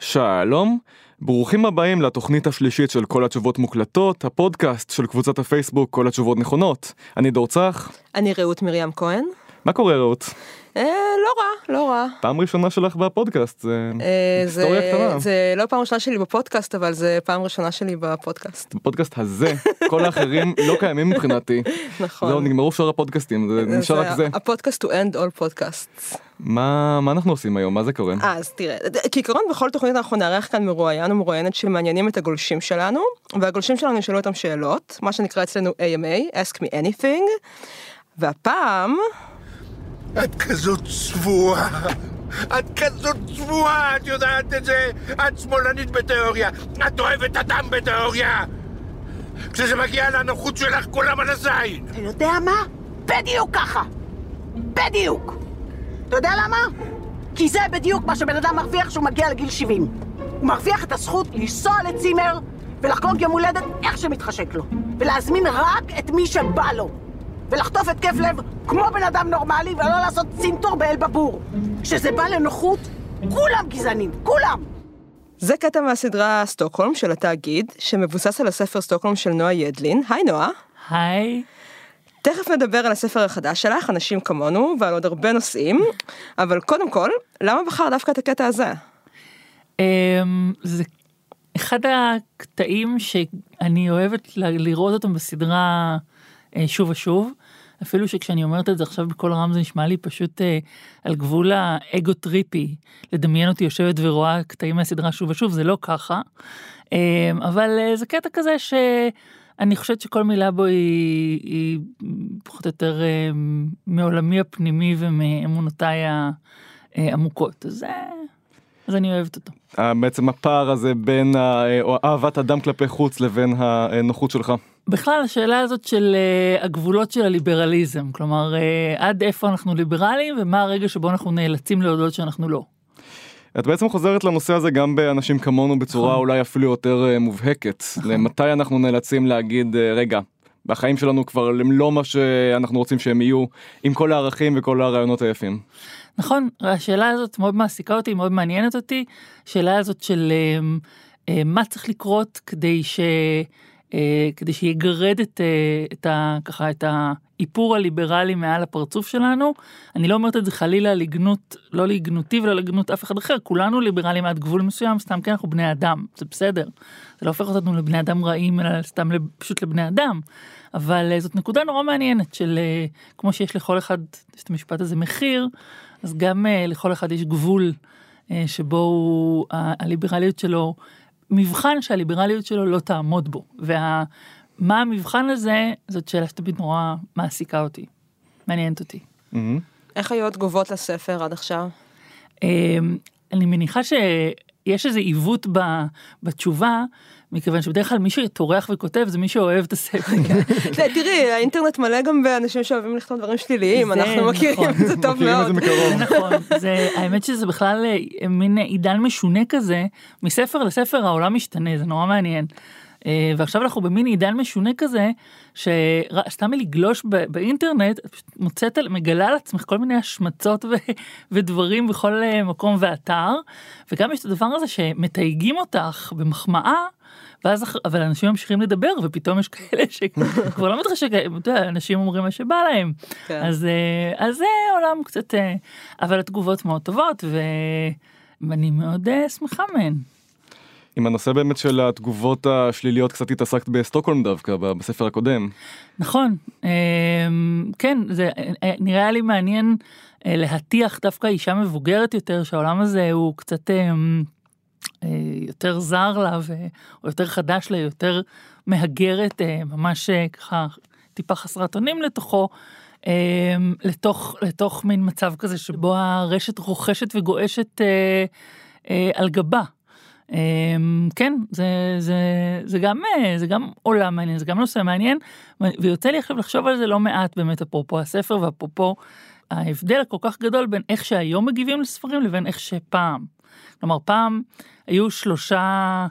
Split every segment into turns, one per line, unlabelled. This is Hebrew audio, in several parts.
שלום, ברוכים הבאים לתוכנית השלישית של כל התשובות מוקלטות, הפודקאסט של קבוצת הפייסבוק כל התשובות נכונות. אני דור צח.
אני רעות מרים כהן.
מה קורה רעות?
אה, לא רע, לא רע.
פעם ראשונה שלך בפודקאסט, זה
אה,
היסטוריה
זה,
קטנה.
זה לא פעם ראשונה שלי בפודקאסט, אבל זה פעם ראשונה שלי בפודקאסט.
בפודקאסט הזה, כל האחרים לא קיימים מבחינתי.
נכון.
זהו, נגמרו שאר הפודקאסטים, זה נשאר רק זה.
הפודקאסט הוא end all podcasts.
מה מה אנחנו עושים היום? מה זה קורה?
אז תראה, כעיקרון בכל תוכנית אנחנו נארח כאן מרואיין או מרואיינת שמעניינים את הגולשים שלנו, והגולשים שלנו ישאלו אותם שאלות, מה שנקרא אצלנו AMA, ask me anything, והפעם,
את כזאת צבועה. את כזאת צבועה, את יודעת את זה? את שמאלנית בתיאוריה. את אוהבת אדם בתיאוריה. כשזה מגיע לנוחות שלך, כולם על הזין.
אתה יודע מה? בדיוק ככה. בדיוק. אתה יודע למה? כי זה בדיוק מה שבן אדם מרוויח כשהוא מגיע לגיל 70. הוא מרוויח את הזכות לנסוע לצימר ולחגוג יום הולדת איך שמתחשק לו. ולהזמין רק את מי שבא לו. ולחטוף התקף לב כמו בן אדם נורמלי ולא לעשות צינטור באלבבור. כשזה בא לנוחות, כולם גזענים, כולם.
זה קטע מהסדרה סטוקהולם של התאגיד, שמבוסס על הספר סטוקהולם של נועה ידלין. היי נועה.
היי.
תכף נדבר על הספר החדש שלך, אנשים כמונו, ועל עוד הרבה נושאים, אבל קודם כל, למה בחר דווקא את הקטע הזה?
אמ, זה אחד הקטעים שאני אוהבת לראות אותם בסדרה אה, שוב ושוב. אפילו שכשאני אומרת את זה עכשיו בקול רם זה נשמע לי פשוט אה, על גבול האגו טריפי לדמיין אותי יושבת ורואה קטעים מהסדרה שוב ושוב זה לא ככה. אה, אבל אה, זה קטע כזה שאני חושבת שכל מילה בו היא, היא פחות או יותר אה, מעולמי הפנימי ומאמונותיי העמוקות אז, אה, אז אני אוהבת אותו.
אה, בעצם הפער הזה בין אהבת אדם כלפי חוץ לבין הנוחות שלך.
בכלל השאלה הזאת של הגבולות של הליברליזם, כלומר עד איפה אנחנו ליברליים ומה הרגע שבו אנחנו נאלצים להודות שאנחנו לא.
את בעצם חוזרת לנושא הזה גם באנשים כמונו בצורה
נכון.
אולי אפילו יותר אה, מובהקת. למתי אנחנו נאלצים להגיד אה, רגע, בחיים שלנו כבר הם לא מה שאנחנו רוצים שהם יהיו, עם כל הערכים וכל הרעיונות היפים.
נכון, השאלה הזאת מאוד מעסיקה אותי, מאוד מעניינת אותי, השאלה הזאת של uh, מה צריך לקרות כדי ש... כדי שיגרד את, את, ה, ככה, את האיפור הליברלי מעל הפרצוף שלנו. אני לא אומרת את זה חלילה לגנות, לא לגנותי ולא לגנות אף אחד אחר, כולנו ליברלים עד גבול מסוים, סתם כי אנחנו בני אדם, זה בסדר. זה לא הופך אותנו לבני אדם רעים, אלא סתם פשוט לבני אדם. אבל uh, זאת נקודה נורא מעניינת של uh, כמו שיש לכל אחד, יש את המשפט הזה מחיר, אז גם uh, לכל אחד יש גבול שבו הוא, הליברליות שלו, מבחן שהליברליות שלו לא תעמוד בו. ומה המבחן הזה, זאת שאלה שתמיד נורא מעסיקה אותי, מעניינת אותי.
איך היו התגובות לספר עד עכשיו?
אמ, אני מניחה שיש איזה עיוות ב- בתשובה, מכיוון שבדרך כלל מי שטורח וכותב זה מי שאוהב את הספר.
לא, תראי, האינטרנט מלא גם באנשים שאוהבים לכתוב דברים שליליים, אנחנו מכירים
נכון.
את זה טוב
מכירים את
מאוד.
זה מקרוב.
נכון, האמת שזה בכלל אה, מין עידן משונה כזה, מספר לספר העולם משתנה, זה נורא מעניין. אה, ועכשיו אנחנו במין עידן משונה כזה, שסתם מלגלוש באינטרנט, את פשוט מוצאת, מגלה על עצמך כל מיני השמצות ו, ודברים בכל אה, מקום ואתר, וגם יש את הדבר הזה שמתייגים אותך במחמאה. ואז אבל אנשים ממשיכים לדבר ופתאום יש כאלה שכבר לא מתחשק אתה יודע, אנשים אומרים מה שבא להם
כן.
אז אה, אז זה עולם קצת אבל התגובות מאוד טובות. ואני מאוד שמחה מהן.
עם הנושא באמת של התגובות השליליות קצת התעסקת בסטוקהולם דווקא בספר הקודם.
נכון אה, כן זה אה, נראה לי מעניין אה, להטיח דווקא אישה מבוגרת יותר שהעולם הזה הוא קצת אה, אה, יותר זר לה או יותר חדש לה יותר מהגרת אה, ממש אה, ככה טיפה חסרת אונים לתוכו. אה, לתוך לתוך מין מצב כזה שבו הרשת רוכשת וגועשת אה, אה, על גבה. אמ, כן זה זה זה גם אה, זה גם עולם מעניין זה גם נושא מעניין ויוצא לי עכשיו לחשוב על זה לא מעט באמת אפרופו הספר ואפרופו ההבדל הכל כך גדול בין איך שהיום מגיבים לספרים לבין איך שפעם. כלומר פעם היו שלושה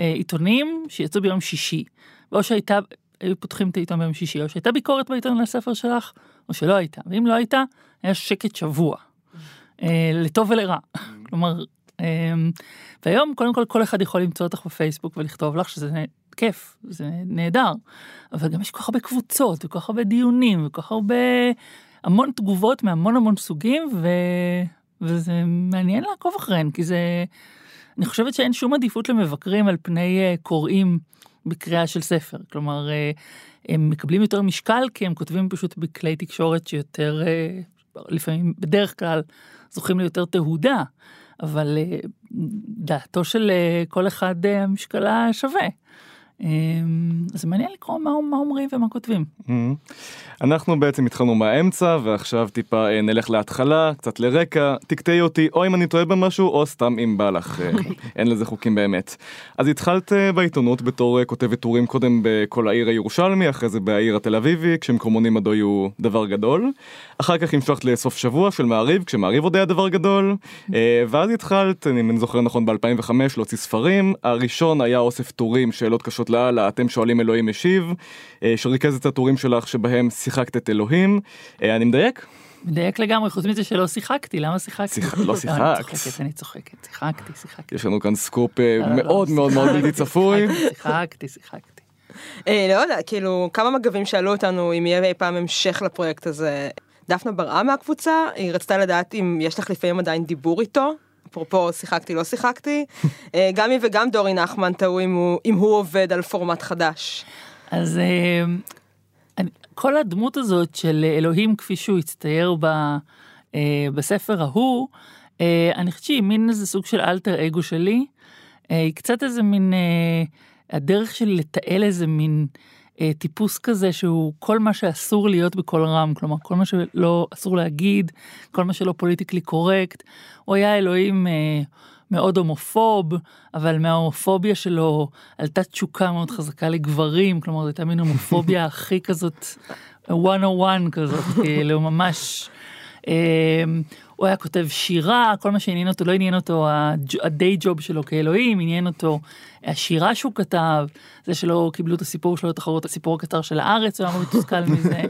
אה, עיתונים שיצאו ביום שישי או שהייתה היו פותחים את העיתון ביום שישי או שהייתה ביקורת בעיתון על הספר שלך או שלא הייתה ואם לא הייתה היה שקט שבוע. אה, לטוב ולרע. כלומר אמ, והיום קודם כל כל אחד יכול למצוא אותך בפייסבוק ולכתוב לך שזה כיף, זה נהדר, אבל גם יש כל כך הרבה קבוצות וכל כך הרבה דיונים וכל כך הרבה המון תגובות מהמון המון סוגים ו... וזה מעניין לעקוב אחריהן כי זה, אני חושבת שאין שום עדיפות למבקרים על פני uh, קוראים בקריאה של ספר, כלומר uh, הם מקבלים יותר משקל כי הם כותבים פשוט בכלי תקשורת שיותר uh, לפעמים בדרך כלל זוכים ליותר תהודה. אבל דעתו של כל אחד המשקלה שווה. אז זה מעניין לקרוא מה, מה אומרים ומה כותבים.
אנחנו בעצם התחלנו מהאמצע ועכשיו טיפה אה, נלך להתחלה, קצת לרקע, תקטעי אותי או אם אני טועה במשהו או סתם אם בא לך, אה, אין לזה חוקים באמת. אז התחלת אה, בעיתונות בתור כותבת טורים קודם בכל העיר הירושלמי, אחרי זה בעיר התל אביבי, כשמקומונים עדו היו דבר גדול. אחר כך המשכת לסוף שבוע של מעריב, כשמעריב עוד היה דבר גדול. ואז התחלת, אם אני זוכר נכון, ב-2005 להוציא ספרים. הראשון היה אוסף טורים, שאלות קשות לאללה, אתם שואלים אלוהים משיב, שריכז את הטורים שלך שבהם שיחקת את אלוהים, אה, אני מדייק?
מדייק לגמרי, חוץ מזה שלא שיחקתי, למה שיחקתי?
לא שיחקת.
אני צוחקת, אני צוחקת, שיחקתי, שיחקתי.
יש לנו כאן סקופ אה, לא, לא, מאוד מאוד מאוד בלתי צפוי.
שיחקתי, שיחקתי.
אה, לא יודע, כאילו, כמה מגבים שאלו אותנו אם יהיה אי פעם המשך לפרויקט הזה. דפנה בראה מהקבוצה, היא רצתה לדעת אם יש לך לפעמים עדיין דיבור איתו. אפרופו שיחקתי לא שיחקתי, גם היא וגם דורי נחמן טעו אם הוא עובד על פורמט חדש.
אז כל הדמות הזאת של אלוהים כפי שהוא הצטייר ב, אה, בספר ההוא, אה, אני חושבת שהיא מין איזה סוג של אלטר אגו שלי. אה, היא קצת איזה מין, אה, הדרך שלי לתעל איזה מין אה, טיפוס כזה שהוא כל מה שאסור להיות בקול רם, כלומר כל מה שלא אסור להגיד, כל מה שלא politically correct. הוא היה אלוהים. אה, מאוד הומופוב, אבל מההומופוביה שלו עלתה תשוקה מאוד חזקה לגברים, כלומר זו הייתה מין הומופוביה הכי כזאת, 101 כזאת, כאילו ממש. אמ, הוא היה כותב שירה, כל מה שעניין אותו, לא עניין אותו הדיי ג'וב שלו כאלוהים, עניין אותו השירה שהוא כתב, זה שלא קיבלו את הסיפור שלו לתחרות הסיפור הקצר של הארץ, הוא היה מתוסכל מזה.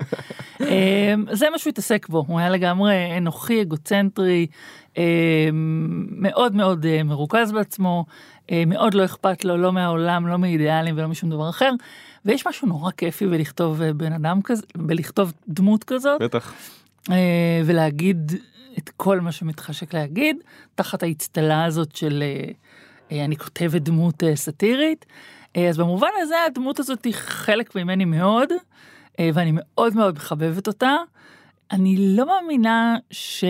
אמ, זה מה שהוא התעסק בו, הוא היה לגמרי אנוכי, אגוצנטרי, אמ, מאוד מאוד אה, מרוכז בעצמו, אה, מאוד לא אכפת לו, לא מהעולם, לא מאידיאלים ולא משום דבר אחר. ויש משהו נורא כיפי בלכתוב אה, בן אדם כזה, בלכתוב דמות כזאת.
בטח.
ולהגיד את כל מה שמתחשק להגיד, תחת האצטלה הזאת של אני כותבת דמות סאטירית. אז במובן הזה הדמות הזאת היא חלק ממני מאוד, ואני מאוד מאוד מחבבת אותה. אני לא מאמינה ש...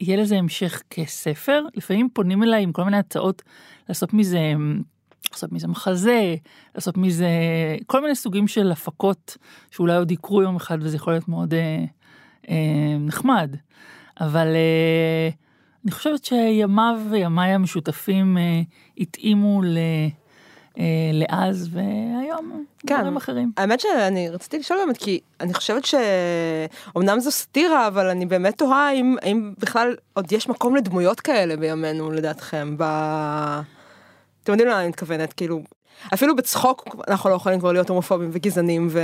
יהיה לזה המשך כספר, לפעמים פונים אליי עם כל מיני הצעות לעשות מזה, לעשות מזה מחזה, לעשות מזה כל מיני סוגים של הפקות שאולי עוד יקרו יום אחד וזה יכול להיות מאוד אה, אה, נחמד. אבל אה, אני חושבת שימיו וימיי המשותפים אה, התאימו ל... אה, לאז והיום כן. דברים אחרים.
האמת שאני רציתי לשאול באמת כי אני חושבת שאומנם זו סאטירה אבל אני באמת תוהה אם, אם בכלל עוד יש מקום לדמויות כאלה בימינו לדעתכם. ב... אתם יודעים למה אני מתכוונת כאילו אפילו בצחוק אנחנו לא יכולים כבר להיות הומופובים וגזענים ו...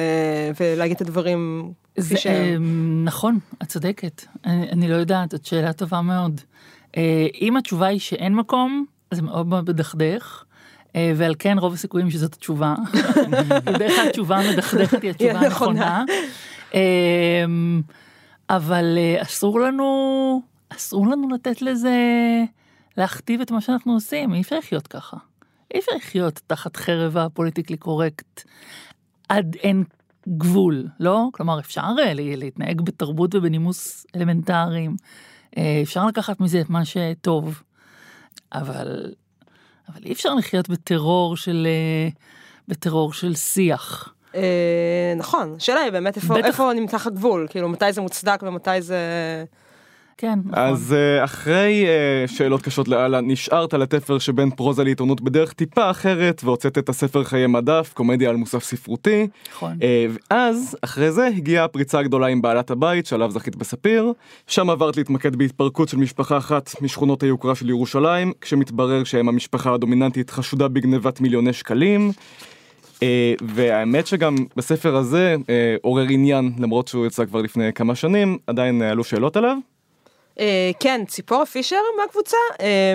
ולהגיד את הדברים
זה, שהם. נכון את צודקת אני, אני לא יודעת זאת שאלה טובה מאוד. אה, אם התשובה היא שאין מקום זה מאוד מאוד מדכדך. אה, ועל כן רוב הסיכויים שזאת התשובה. בדרך כלל התשובה המדכדכת היא התשובה הנכונה. אמ, אבל אה, אסור לנו, אסור לנו לתת לזה להכתיב את מה שאנחנו עושים, אי אפשר לחיות ככה. אי אפשר לחיות תחת חרב הפוליטיקלי קורקט עד אין גבול, לא? כלומר, אפשר אה, להתנהג בתרבות ובנימוס אלמנטריים, אפשר לקחת מזה את מה שטוב, אבל אבל אי אפשר לחיות בטרור של, אה, בטרור של שיח.
אה, נכון, השאלה היא באמת איפה, בטח... איפה נמתח הגבול, כאילו מתי זה מוצדק ומתי זה...
כן, נכון.
אז uh, אחרי uh, שאלות קשות לאללה, נשארת לתפר שבין פרוזה לעיתונות בדרך טיפה אחרת, והוצאת את הספר חיי מדף, קומדיה על מוסף ספרותי.
נכון. Uh,
ואז, אחרי זה, הגיעה הפריצה הגדולה עם בעלת הבית, שעליו זכית בספיר. שם עברת להתמקד בהתפרקות של משפחה אחת משכונות היוקרה של ירושלים, כשמתברר שהם המשפחה הדומיננטית חשודה בגנבת מיליוני שקלים. Uh, והאמת שגם בספר הזה uh, עורר עניין למרות שהוא יצא כבר לפני כמה שנים עדיין עלו שאלות עליו.
אה, כן, ציפורה פישר מהקבוצה, אה,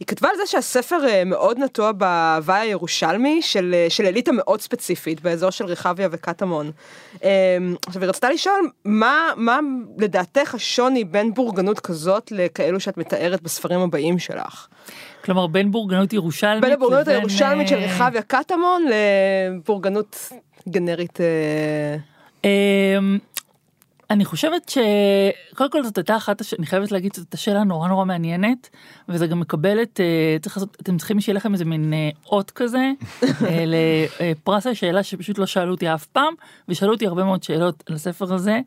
היא כתבה על זה שהספר אה, מאוד נטוע בהוואי הירושלמי של, אה, של אליטה מאוד ספציפית באזור של רחביה וקטמון. אה, עכשיו היא רצתה לשאול, מה, מה לדעתך השוני בין בורגנות כזאת לכאלו שאת מתארת בספרים הבאים שלך?
כלומר, בין בורגנות ירושלמית
בין הבורגנות
לבין,
הירושלמית של רחביה קטמון לבורגנות גנרית. אה,
אמ, אני חושבת ש... קודם כל זאת הייתה אחת, הש... אני חייבת להגיד שזאת הייתה שאלה נורא נורא מעניינת, וזה גם מקבל את, אה, צריך לעשות, אתם צריכים שיהיה לכם איזה מין אה, אות כזה, אה, לפרס השאלה שפשוט לא שאלו אותי אף פעם, ושאלו אותי הרבה מאוד שאלות על הספר הזה,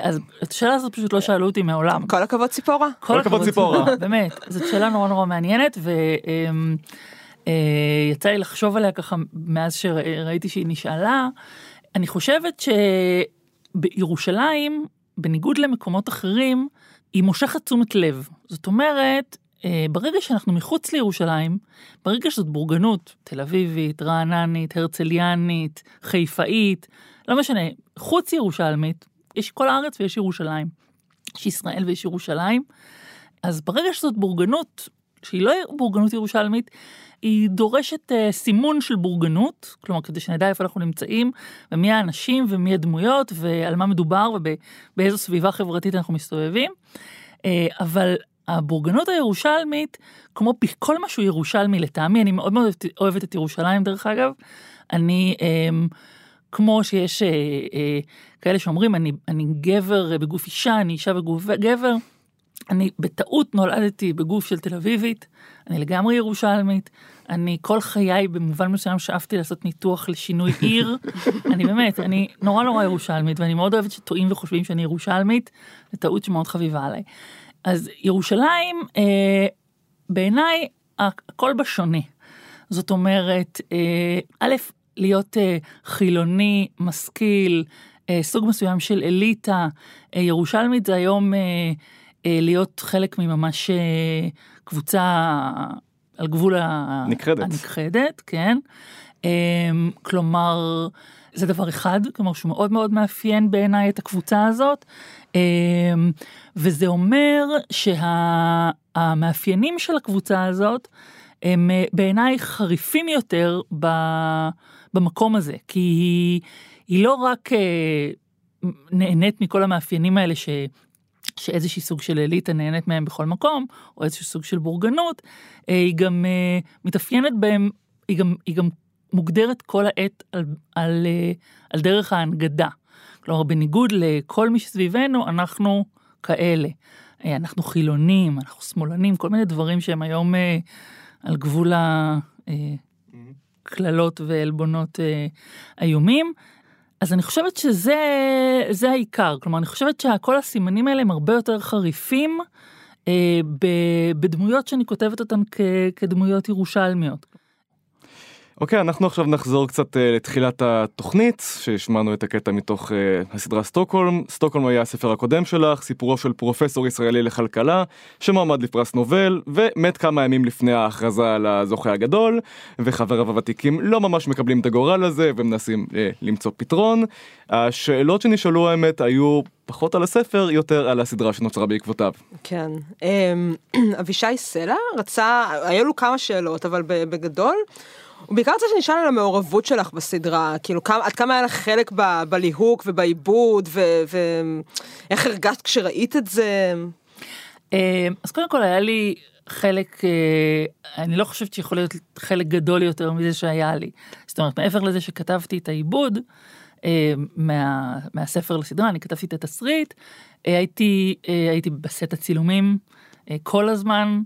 אז את השאלה הזאת פשוט לא שאלו אותי מעולם.
כל הכבוד ציפורה.
כל
הכבוד, ציפורה.
באמת, זאת שאלה נורא נורא מעניינת, ויצא לי לחשוב עליה ככה מאז שראיתי שהיא נשאלה. אני חושבת שבירושלים, בניגוד למקומות אחרים, היא מושכת תשומת לב. זאת אומרת, אה, ברגע שאנחנו מחוץ לירושלים, ברגע שזאת בורגנות תל אביבית, רעננית, הרצליאנית, חיפאית, לא משנה, חוץ ירושלמית, יש כל הארץ ויש ירושלים. יש ישראל ויש ירושלים. אז ברגע שזאת בורגנות, שהיא לא בורגנות ירושלמית, היא דורשת uh, סימון של בורגנות, כלומר כדי שנדע איפה אנחנו נמצאים, ומי האנשים ומי הדמויות ועל מה מדובר ובאיזו סביבה חברתית אנחנו מסתובבים. Uh, אבל הבורגנות הירושלמית, כמו כל משהו ירושלמי לטעמי, אני מאוד מאוד אוהבת, את ירושלים דרך אגב, אני... um, כמו שיש אה, אה, כאלה שאומרים, אני, אני גבר בגוף אישה, אני אישה בגוף גבר. אני בטעות נולדתי בגוף של תל אביבית, אני לגמרי ירושלמית, אני כל חיי במובן מסוים שאפתי לעשות ניתוח לשינוי עיר, אני באמת, אני נורא נורא ירושלמית, ואני מאוד אוהבת שטועים וחושבים שאני ירושלמית, זו טעות שמאוד חביבה עליי. אז ירושלים, אה, בעיניי, הכל בשונה. זאת אומרת, אה, א', להיות אה, חילוני, משכיל, אה, סוג מסוים של אליטה. אה, ירושלמית זה היום אה, אה, להיות חלק מממש אה, קבוצה על גבול
נכחדת.
הנכחדת, כן. אה, כלומר, זה דבר אחד, כלומר שהוא מאוד מאוד מאפיין בעיניי את הקבוצה הזאת. אה, וזה אומר שהמאפיינים של הקבוצה הזאת הם אה, בעיניי חריפים יותר ב... במקום הזה, כי היא, היא לא רק אה, נהנית מכל המאפיינים האלה ש... שאיזושהי סוג של אליטה נהנית מהם בכל מקום, או איזשהו סוג של בורגנות, אה, היא גם אה, מתאפיינת בהם, היא גם, היא גם מוגדרת כל העת על, על, אה, על דרך ההנגדה. כלומר, בניגוד לכל מי שסביבנו, אנחנו כאלה. אנחנו חילונים, אנחנו שמאלנים, כל מיני דברים שהם היום על גבול ה... אה, קללות ועלבונות איומים. אז אני חושבת שזה העיקר, כלומר אני חושבת שכל הסימנים האלה הם הרבה יותר חריפים אה, בדמויות שאני כותבת אותן כ, כדמויות ירושלמיות.
אוקיי, okay, אנחנו עכשיו נחזור קצת uh, לתחילת התוכנית, שהשמענו את הקטע מתוך uh, הסדרה סטוקהולם. סטוקהולם היה הספר הקודם שלך, סיפורו של פרופסור ישראלי לכלכלה, שמועמד לפרס נובל, ומת כמה ימים לפני ההכרזה על הזוכה הגדול, וחבריו הוותיקים לא ממש מקבלים את הגורל הזה, ומנסים uh, למצוא פתרון. השאלות שנשאלו האמת היו פחות על הספר, יותר על הסדרה שנוצרה בעקבותיו.
כן. אמ, אבישי סלע רצה, היו לו כמה שאלות, אבל בגדול... הוא בעיקר רוצה שנשאל על המעורבות שלך בסדרה, כאילו כמה, עד כמה היה לך חלק ב, בליהוק ובעיבוד, ואיך הרגשת כשראית את זה?
אה, אז קודם כל היה לי חלק, אה, אני לא חושבת שיכול להיות חלק גדול יותר מזה שהיה לי. זאת אומרת, מעבר לזה שכתבתי את העיבוד, אה, מה, מהספר לסדרה, אני כתבתי את התסריט, הייתי, הייתי בסט הצילומים כל הזמן,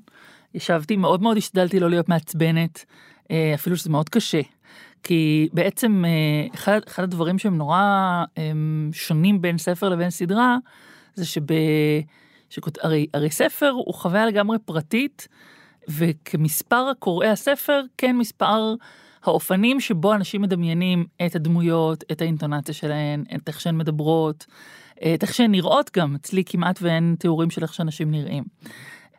ישבתי, מאוד מאוד השתדלתי לא להיות מעצבנת. אה, אפילו שזה מאוד קשה. כי בעצם אה, אחד, אחד הדברים שהם נורא הם שונים בין ספר לבין סדרה, זה שב... שכות, הרי, הרי ספר הוא חוויה לגמרי פרטית, וכמספר קוראי הספר, כן מספר האופנים שבו אנשים מדמיינים את הדמויות, את האינטונציה שלהן, את איך שהן מדברות, את איך שהן נראות גם, אצלי כמעט ואין תיאורים של איך שאנשים נראים.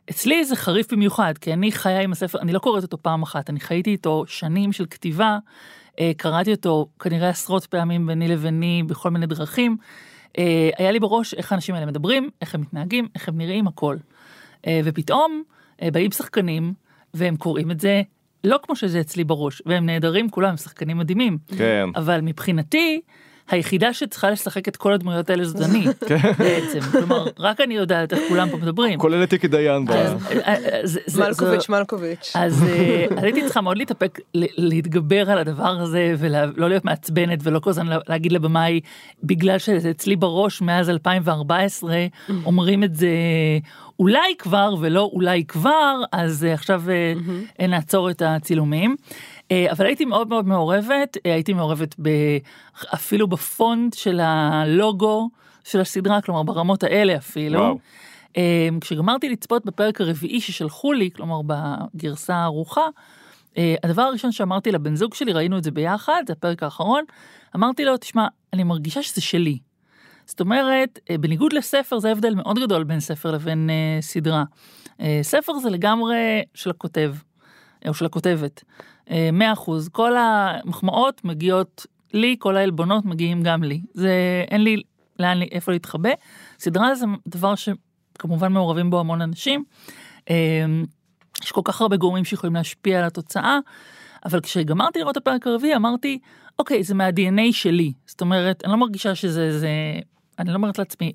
אצלי זה חריף במיוחד, כי אני חיה עם הספר, אני לא קוראת אותו פעם אחת, אני חייתי איתו שנים של כתיבה, אה, קראתי אותו כנראה עשרות פעמים ביני לביני בכל מיני דרכים, אה, היה לי בראש איך האנשים האלה מדברים, איך הם מתנהגים, איך הם נראים, הכל. אה, ופתאום באים שחקנים, והם קוראים את זה לא כמו שזה אצלי בראש, והם נהדרים כולם, שחקנים מדהימים.
כן.
אבל מבחינתי, היחידה שצריכה לשחק את כל הדמויות האלה זאת אני, בעצם. כלומר, רק אני יודעת איך כולם פה מדברים.
כולל את איקי דיין.
אה, אה, זה-
מלקוביץ', מלקוביץ'.
אז אה, הייתי צריכה מאוד להתאפק, להתגבר על הדבר הזה ולא להיות מעצבנת ולא כל הזמן לה- להגיד לבמאי, בגלל שזה אצלי בראש מאז 2014, אומרים את זה אולי כבר ולא אולי כבר, אז אה, עכשיו אה, נעצור את הצילומים. אה, אבל הייתי מאוד מאוד מעורבת, אה, הייתי מעורבת ב, אפילו בפונט של הלוגו של הסדרה, כלומר ברמות האלה אפילו.
וואו.
אמ, כשגמרתי לצפות בפרק הרביעי ששלחו לי, כלומר בגרסה הערוכה, אה, הדבר הראשון שאמרתי לבן זוג שלי, ראינו את זה ביחד, זה הפרק האחרון, אמרתי לו, תשמע, אני מרגישה שזה שלי. זאת אומרת, אה, בניגוד לספר, זה הבדל מאוד גדול בין ספר לבין אה, סדרה. אה, ספר זה לגמרי של הכותב, אה, או של הכותבת. אה, מאה אחוז, כל המחמאות מגיעות לי, כל העלבונות מגיעים גם לי. זה, אין לי לאן, איפה להתחבא. סדרה זה דבר שכמובן מעורבים בו המון אנשים. אה, יש כל כך הרבה גורמים שיכולים להשפיע על התוצאה, אבל כשגמרתי לראות את הפרק הרביעי אמרתי, אוקיי, זה מה-DNA שלי. זאת אומרת, אני לא מרגישה שזה, זה, אני לא אומרת לעצמי,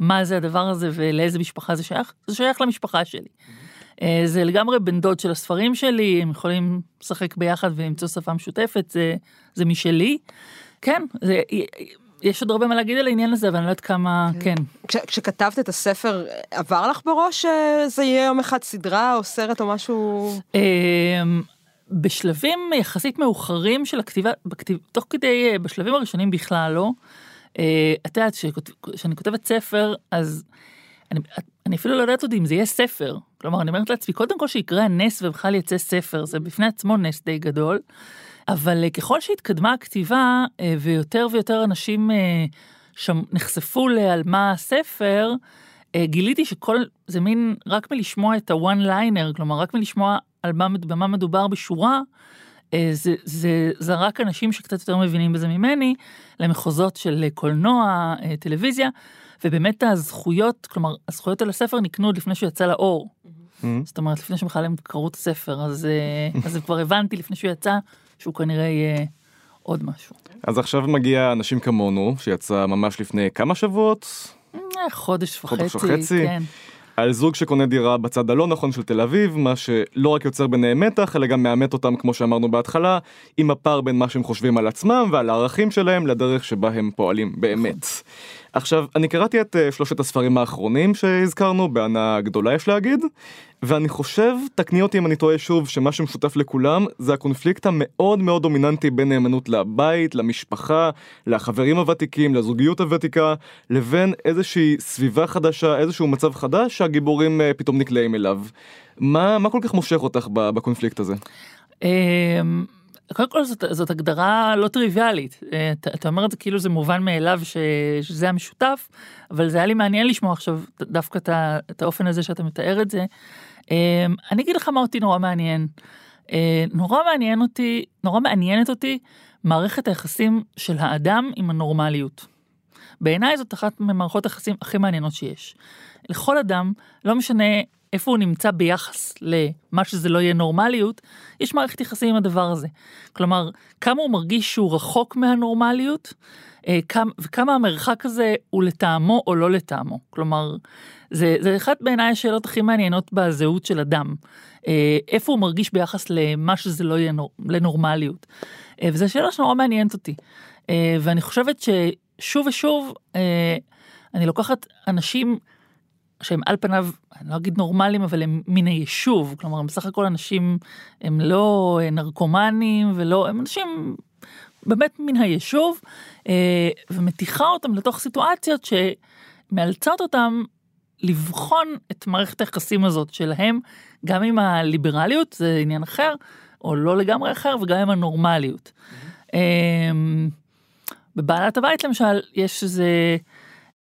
מה זה הדבר הזה ולאיזה משפחה זה שייך, זה שייך למשפחה שלי. אה, זה לגמרי בן דוד של הספרים שלי, הם יכולים לשחק ביחד ולמצוא שפה משותפת, זה, זה משלי. כן, זה, יש עוד הרבה מה להגיד על העניין הזה, אבל אני לא יודעת כמה, כן.
כש, כשכתבת את הספר, עבר לך בראש שזה יהיה יום אחד סדרה או סרט או משהו?
אמ, בשלבים יחסית מאוחרים של הכתיבה, בכתיב, תוך כדי, אה, בשלבים הראשונים בכלל לא. אה, את יודעת, כשאני כותבת ספר, אז אני, אני אפילו לא יודעת עוד אם זה יהיה ספר. כלומר, אני אומרת לעצמי, קודם כל שיקרה הנס ובכלל יצא ספר, זה בפני עצמו נס די גדול. אבל אה, ככל שהתקדמה הכתיבה, אה, ויותר ויותר אנשים אה, שם נחשפו לעל מה הספר, גיליתי שכל, זה מין, רק מלשמוע את הוואן ליינר, כלומר, רק מלשמוע על מה, במה מדובר בשורה, אה, זה, זה זרק אנשים שקצת יותר מבינים בזה ממני, למחוזות של קולנוע, טלוויזיה, ובאמת הזכויות, כלומר, הזכויות על הספר נקנו עוד לפני שהוא יצא לאור. זאת אומרת, לפני שבכלל הם קראו את הספר, אז, אה, אז כבר הבנתי לפני שהוא יצא, שהוא כנראה יהיה עוד משהו.
אז עכשיו מגיע אנשים כמונו, שיצא ממש לפני כמה שבועות,
אה, חודש וחצי,
חודש וחצי.
כן.
על זוג שקונה דירה בצד הלא נכון של תל אביב, מה שלא רק יוצר ביניהם מתח, אלא גם מאמת אותם, כמו שאמרנו בהתחלה, עם הפער בין מה שהם חושבים על עצמם ועל הערכים שלהם לדרך שבה הם פועלים באמת. עכשיו, אני קראתי את uh, שלושת הספרים האחרונים שהזכרנו, בהנאה גדולה יש להגיד, ואני חושב, תקני אותי אם אני טועה שוב, שמה שמשותף לכולם זה הקונפליקט המאוד מאוד דומיננטי בין נאמנות לבית, למשפחה, לחברים הוותיקים, לזוגיות הוותיקה, לבין איזושהי סביבה חדשה, איזשהו מצב חדש שהגיבורים uh, פתאום נקלעים אליו. מה, מה כל כך מושך אותך בקונפליקט הזה?
קודם כל זאת, זאת הגדרה לא טריוויאלית. אה, אתה, אתה אומר את זה כאילו זה מובן מאליו ש, שזה המשותף, אבל זה היה לי מעניין לשמוע עכשיו דווקא את, את האופן הזה שאתה מתאר את זה. אמ, אני אגיד לך מה אותי נורא מעניין. אה, נורא מעניין אותי, נורא מעניינת אותי מערכת היחסים של האדם עם הנורמליות. בעיניי זאת אחת ממערכות היחסים הכי מעניינות שיש. לכל אדם, לא משנה איפה הוא נמצא ביחס למה שזה לא יהיה נורמליות, יש מערכת יחסים עם הדבר הזה. כלומר, כמה הוא מרגיש שהוא רחוק מהנורמליות, אה, כמה, וכמה המרחק הזה הוא לטעמו או לא לטעמו. כלומר, זה, זה אחת בעיניי השאלות הכי מעניינות בזהות של אדם. אה, איפה הוא מרגיש ביחס למה שזה לא יהיה נור, לנורמליות. אה, וזו שאלה שנורא מעניינת אותי. ואני חושבת ששוב ושוב, אני לוקחת אנשים שהם על פניו, אני לא אגיד נורמליים, אבל הם מן היישוב, כלומר, הם בסך הכל אנשים, הם לא אה, נרקומנים ולא, הם אנשים באמת מן היישוב, אה, ומתיחה אותם לתוך סיטואציות שמאלצות אותם לבחון את מערכת היחסים הזאת שלהם, גם עם הליברליות, זה עניין אחר, או לא לגמרי אחר, וגם עם הנורמליות. אמ, בבעלת הבית למשל, יש איזה,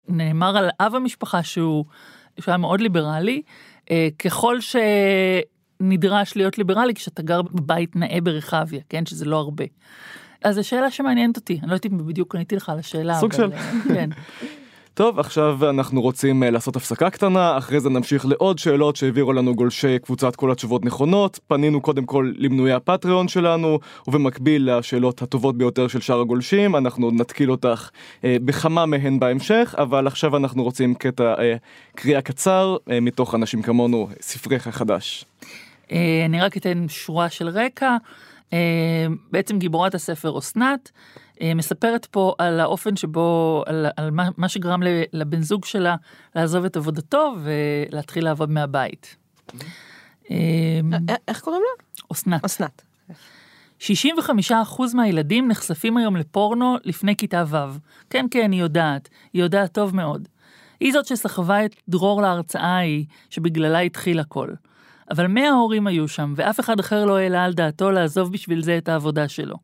נאמר על אב המשפחה שהוא, שהוא היה מאוד ליברלי, אה, ככל שנדרש להיות ליברלי כשאתה גר בבית נאה ברחביה, כן, שזה לא הרבה. אז זו שאלה שמעניינת אותי, אני לא יודעת אם בדיוק עניתי לך על השאלה.
סוג
אבל,
של.
אה, כן.
טוב, עכשיו אנחנו רוצים אה, לעשות הפסקה קטנה, אחרי זה נמשיך לעוד שאלות שהעבירו לנו גולשי קבוצת כל התשובות נכונות. פנינו קודם כל למנויי הפטריון שלנו, ובמקביל לשאלות הטובות ביותר של שאר הגולשים, אנחנו נתקיל אותך אה, בכמה מהן בהמשך, אבל עכשיו אנחנו רוצים קטע אה, קריאה קצר אה, מתוך אנשים כמונו, ספרך החדש.
אה, אני רק אתן שורה של רקע. אה, בעצם גיבורת הספר אסנת אה, מספרת פה על האופן שבו, על, על מה, מה שגרם לבן זוג שלה לעזוב את עבודתו ולהתחיל לעבוד מהבית. אה,
איך קוראים לה?
אסנת.
אסנת.
65% מהילדים נחשפים היום לפורנו לפני כיתה ו'. כן, כן, היא יודעת. היא יודעת טוב מאוד. היא זאת שסחבה את דרור להרצאה ההיא, שבגללה התחיל הכל. אבל 100 הורים היו שם, ואף אחד אחר לא העלה על דעתו לעזוב בשביל זה את העבודה שלו.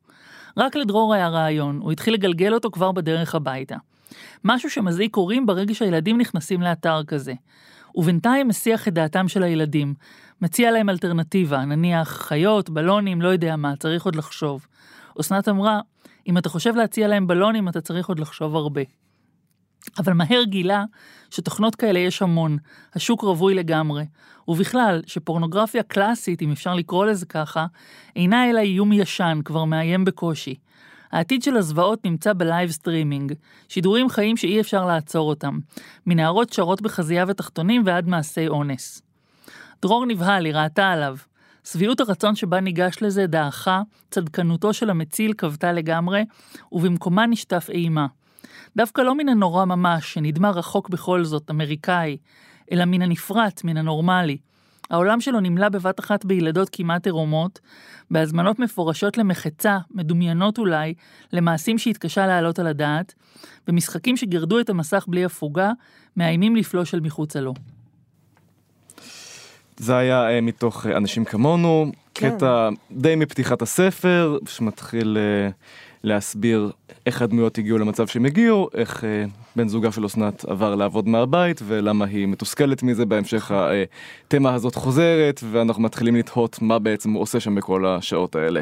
רק לדרור היה רעיון, הוא התחיל לגלגל אותו כבר בדרך הביתה. משהו שמזעיק הורים ברגע שהילדים נכנסים לאתר כזה. ובינתיים מסיח את דעתם של הילדים. מציע להם אלטרנטיבה, נניח חיות, בלונים, לא יודע מה, צריך עוד לחשוב. אסנת אמרה, אם אתה חושב להציע להם בלונים, אתה צריך עוד לחשוב הרבה. אבל מהר גילה שתוכנות כאלה יש המון, השוק רווי לגמרי, ובכלל, שפורנוגרפיה קלאסית, אם אפשר לקרוא לזה ככה, אינה אלא איום ישן, כבר מאיים בקושי. העתיד של הזוועות נמצא ב live streaming, שידורים חיים שאי אפשר לעצור אותם, מנערות שרות בחזייה ותחתונים ועד מעשי אונס. דרור נבהל, היא ראתה עליו. שביעות הרצון שבה ניגש לזה דעכה, צדקנותו של המציל כבתה לגמרי, ובמקומה נשטף אימה. דווקא לא מן הנורא ממש, שנדמה רחוק בכל זאת, אמריקאי, אלא מן הנפרט, מן הנורמלי. העולם שלו נמלא בבת אחת בילדות כמעט עירומות, בהזמנות מפורשות למחצה, מדומיינות אולי, למעשים שהתקשה להעלות על הדעת, במשחקים שגירדו את המסך בלי הפוגה, מאיימים לפלוש אל מחוצה לו.
זה היה אה, מתוך אה, אנשים כמונו,
כן.
קטע די מפתיחת הספר, שמתחיל אה, להסביר איך הדמויות הגיעו למצב שהם הגיעו, איך אה, בן זוגה של אסנת עבר לעבוד מהבית, ולמה היא מתוסכלת מזה, בהמשך התמה הזאת חוזרת, ואנחנו מתחילים לתהות מה בעצם הוא עושה שם בכל השעות האלה.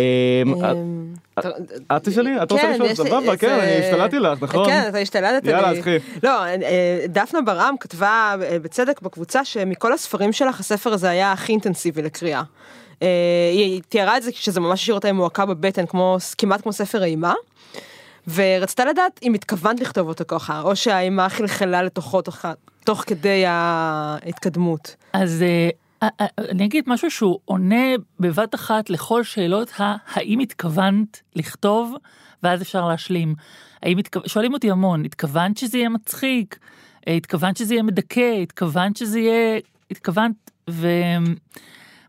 אה,
אמ,
את- את תשאלי? את רוצה
כן,
לשאול? סבבה, כן, אני השתלטתי לך, נכון?
כן, אתה השתלטת לי.
יאללה, אז קחי.
לא, אה, דפנה ברם כתבה אה, בצדק בקבוצה שמכל הספרים שלך, הספר הזה היה הכי אינטנסיבי לקריאה. אה, היא תיארה את זה שזה ממש השאיר אותה עם מועקה בבטן, כמו, כמעט כמו ספר אימה. ורצתה לדעת אם התכוונת לכתוב אותו ככה, או שהאימה חלחלה לתוכו תוך, תוך כדי ההתקדמות.
אז אה, אה, אני אגיד משהו שהוא עונה בבת אחת לכל שאלות ה"האם התכוונת לכתוב?" ואז אפשר להשלים. האם התכו... שואלים אותי המון, התכוונת שזה יהיה מצחיק? התכוונת שזה יהיה מדכא? התכוונת שזה יהיה... התכוונת... ו...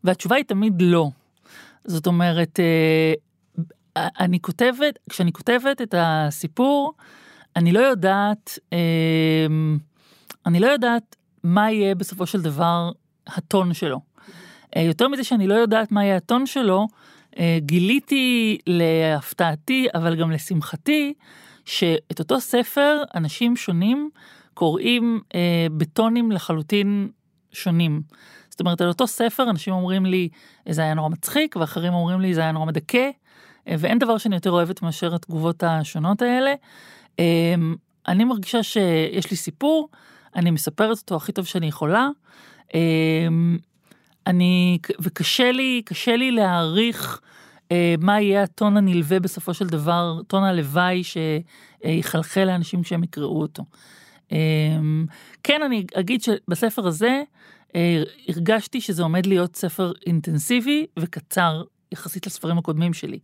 והתשובה היא תמיד לא. זאת אומרת, אה, אני כותבת, כשאני כותבת את הסיפור, אני לא יודעת, אה, אני לא יודעת מה יהיה בסופו של דבר הטון שלו. אה, יותר מזה שאני לא יודעת מה יהיה הטון שלו, גיליתי להפתעתי, אבל גם לשמחתי, שאת אותו ספר אנשים שונים קוראים בטונים לחלוטין שונים. זאת אומרת, על אותו ספר אנשים אומרים לי, זה היה נורא מצחיק, ואחרים אומרים לי, זה היה נורא מדכא, אה, ואין דבר שאני יותר אוהבת מאשר התגובות השונות האלה. אה, אני מרגישה שיש לי סיפור, אני מספרת אותו הכי טוב שאני יכולה. אה, אני, וקשה לי, קשה לי להעריך אה, מה יהיה הטון הנלווה בסופו של דבר, טון הלוואי שיחלחל לאנשים כשהם יקראו אותו. אה, כן, אני אגיד שבספר הזה הרגשתי שזה עומד להיות ספר אינטנסיבי וקצר יחסית לספרים הקודמים שלי.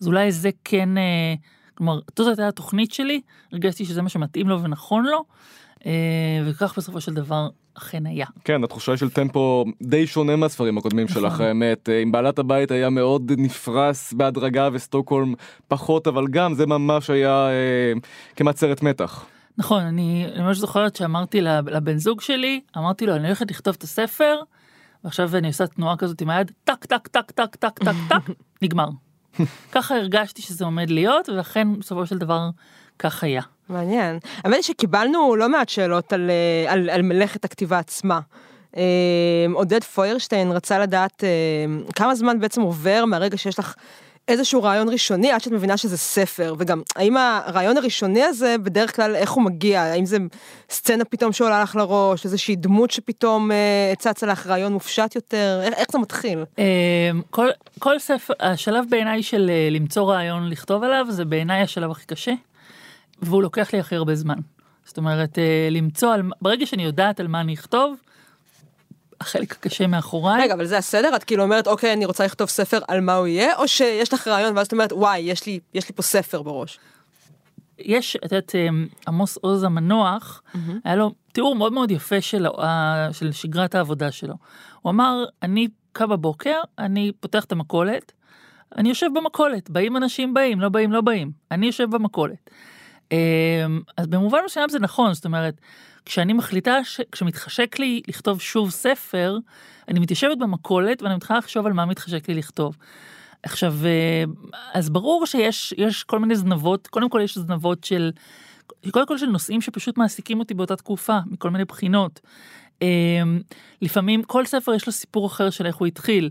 אז אולי זה כן, אה, כלומר, זאת הייתה התוכנית שלי, הרגשתי שזה מה שמתאים לו ונכון לו, אה, וכך בסופו של דבר אכן היה.
כן, התחושה של טמפו די שונה מהספרים הקודמים
נכון.
שלך, האמת. אה, עם בעלת הבית היה מאוד נפרס בהדרגה וסטוקהולם פחות, אבל גם זה ממש היה אה, כמעט סרט מתח.
נכון, אני ממש זוכרת שאמרתי לב- לבן זוג שלי, אמרתי לו, אני הולכת לכתוב את הספר, ועכשיו אני עושה תנועה כזאת עם היד, טק, טק, טק, טק, טק, טק, טק, נגמר. ככה הרגשתי שזה עומד להיות, ואכן בסופו של דבר כך היה.
מעניין. האמת היא שקיבלנו לא מעט שאלות על, אה, על, על מלאכת הכתיבה עצמה. אה, עודד פוירשטיין רצה לדעת אה, כמה זמן בעצם עובר מהרגע שיש לך איזשהו רעיון ראשוני עד שאת מבינה שזה ספר, וגם האם הרעיון הראשוני הזה בדרך כלל איך הוא מגיע, האם זה סצנה פתאום שעולה לך לראש, איזושהי דמות שפתאום אה, צצה לך רעיון מופשט יותר, איך, איך זה מתחיל?
אה, כל, כל ספר, השלב בעיניי של אה, למצוא רעיון לכתוב עליו, זה בעיניי השלב הכי קשה, והוא לוקח לי הכי הרבה זמן. זאת אומרת, אה, למצוא, על, ברגע שאני יודעת על מה אני אכתוב, החלק הקשה מאחוריי.
רגע, אבל זה הסדר? את כאילו אומרת, אוקיי, אני רוצה לכתוב ספר על מה הוא יהיה, או שיש לך רעיון ואז את אומרת, וואי, יש לי, יש לי פה ספר בראש.
יש, את יודעת, אה, עמוס עוז המנוח, mm-hmm. היה לו תיאור מאוד מאוד יפה של, של שגרת העבודה שלו. הוא אמר, אני קם בבוקר, אני פותח את המכולת, אני יושב במכולת, באים אנשים באים, לא באים, לא באים, אני יושב במכולת. אה, אז במובן מסוים זה נכון, זאת אומרת, כשאני מחליטה, ש... כשמתחשק לי לכתוב שוב ספר, אני מתיישבת במכולת ואני מתחילה לחשוב על מה מתחשק לי לכתוב. עכשיו, אה, אז ברור שיש יש כל מיני זנבות, קודם כל יש זנבות של, קודם כל של נושאים שפשוט מעסיקים אותי באותה תקופה, מכל מיני בחינות. אה, לפעמים כל ספר יש לו סיפור אחר של איך הוא התחיל.